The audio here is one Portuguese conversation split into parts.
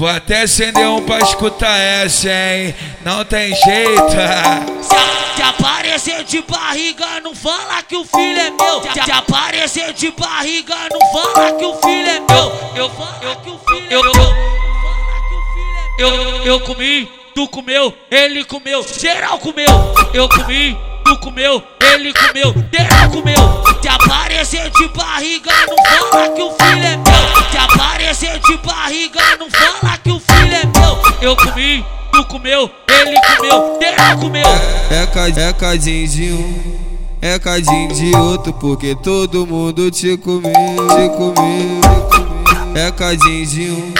Vou até acender um pra escutar essa, hein? Não tem jeito. Se, aparecer de barriga, não fala que o filho é meu. Se, aparecer de barriga, não fala que o filho é meu. Eu falo que o filho é meu. Eu, eu comi, tu comeu, ele comeu, geral comeu. Eu comi, tu comeu, ele comeu, geral comeu. Se aparecer de barriga, não fala que o filho é meu. Aparecer de barriga, não fala que o filho é meu. Eu comi, tu comeu, ele comeu, geral comeu. É, ca- é cadinho de um, é cadinho de outro, porque todo mundo te comeu, te comeu, te comeu. É cadinho de um,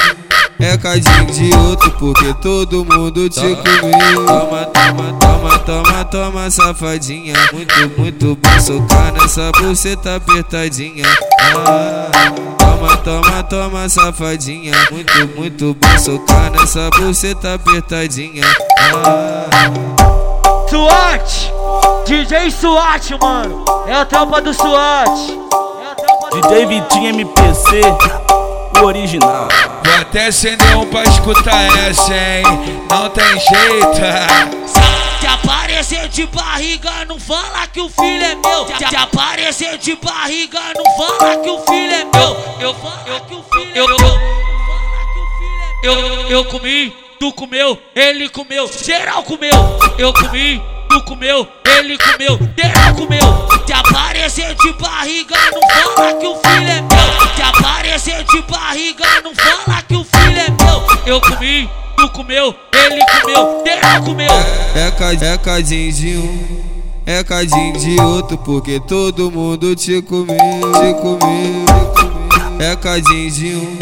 é cadinho de outro, porque todo mundo te comeu. Toma, toma, toma, toma, toma, safadinha. Muito, muito bom socar nessa buceta apertadinha. Ah, toma, safadinha. Muito, muito bom socar nessa buceta apertadinha. Ah. SWAT! DJ SWAT, mano! É a tropa do SWAT! É a tropa do DJ Vitinho MPC, o original. Vou até acender um pra escutar essa, hein? Não tem jeito. Se, aparecer de barriga, não fala que o filho é meu. Se aparecer de barriga, não fala que o filho é meu. Eu meu. Eu, eu comi, tu comeu, ele comeu, geral comeu. Eu comi, tu comeu, ele comeu, geral comeu. Se aparecer de barriga, não fala que o filho é meu. Se aparecer de barriga, não fala que o filho é meu. Eu comi, tu comeu, ele comeu, geral comeu. É, é cadinho de um, é cadinho de outro, porque todo mundo te te comeu, te comeu. É cadinho de um,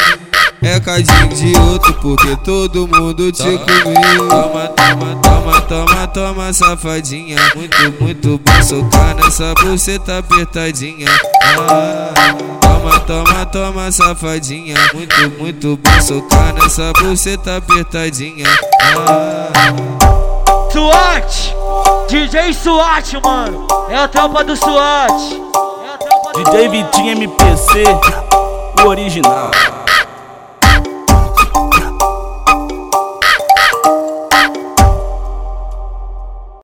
é cadinho de outro, porque todo mundo te comeu. Toma, toma, toma, toma, toma, safadinha. Muito, muito bom socar nessa buceta apertadinha. Ah, toma, toma, toma, safadinha. Muito, muito bom socar nessa buceta apertadinha. Ah. SWAT! DJ SWAT, mano! É a tropa do SWAT! É a tropa do DJ Vitinho MPC, original.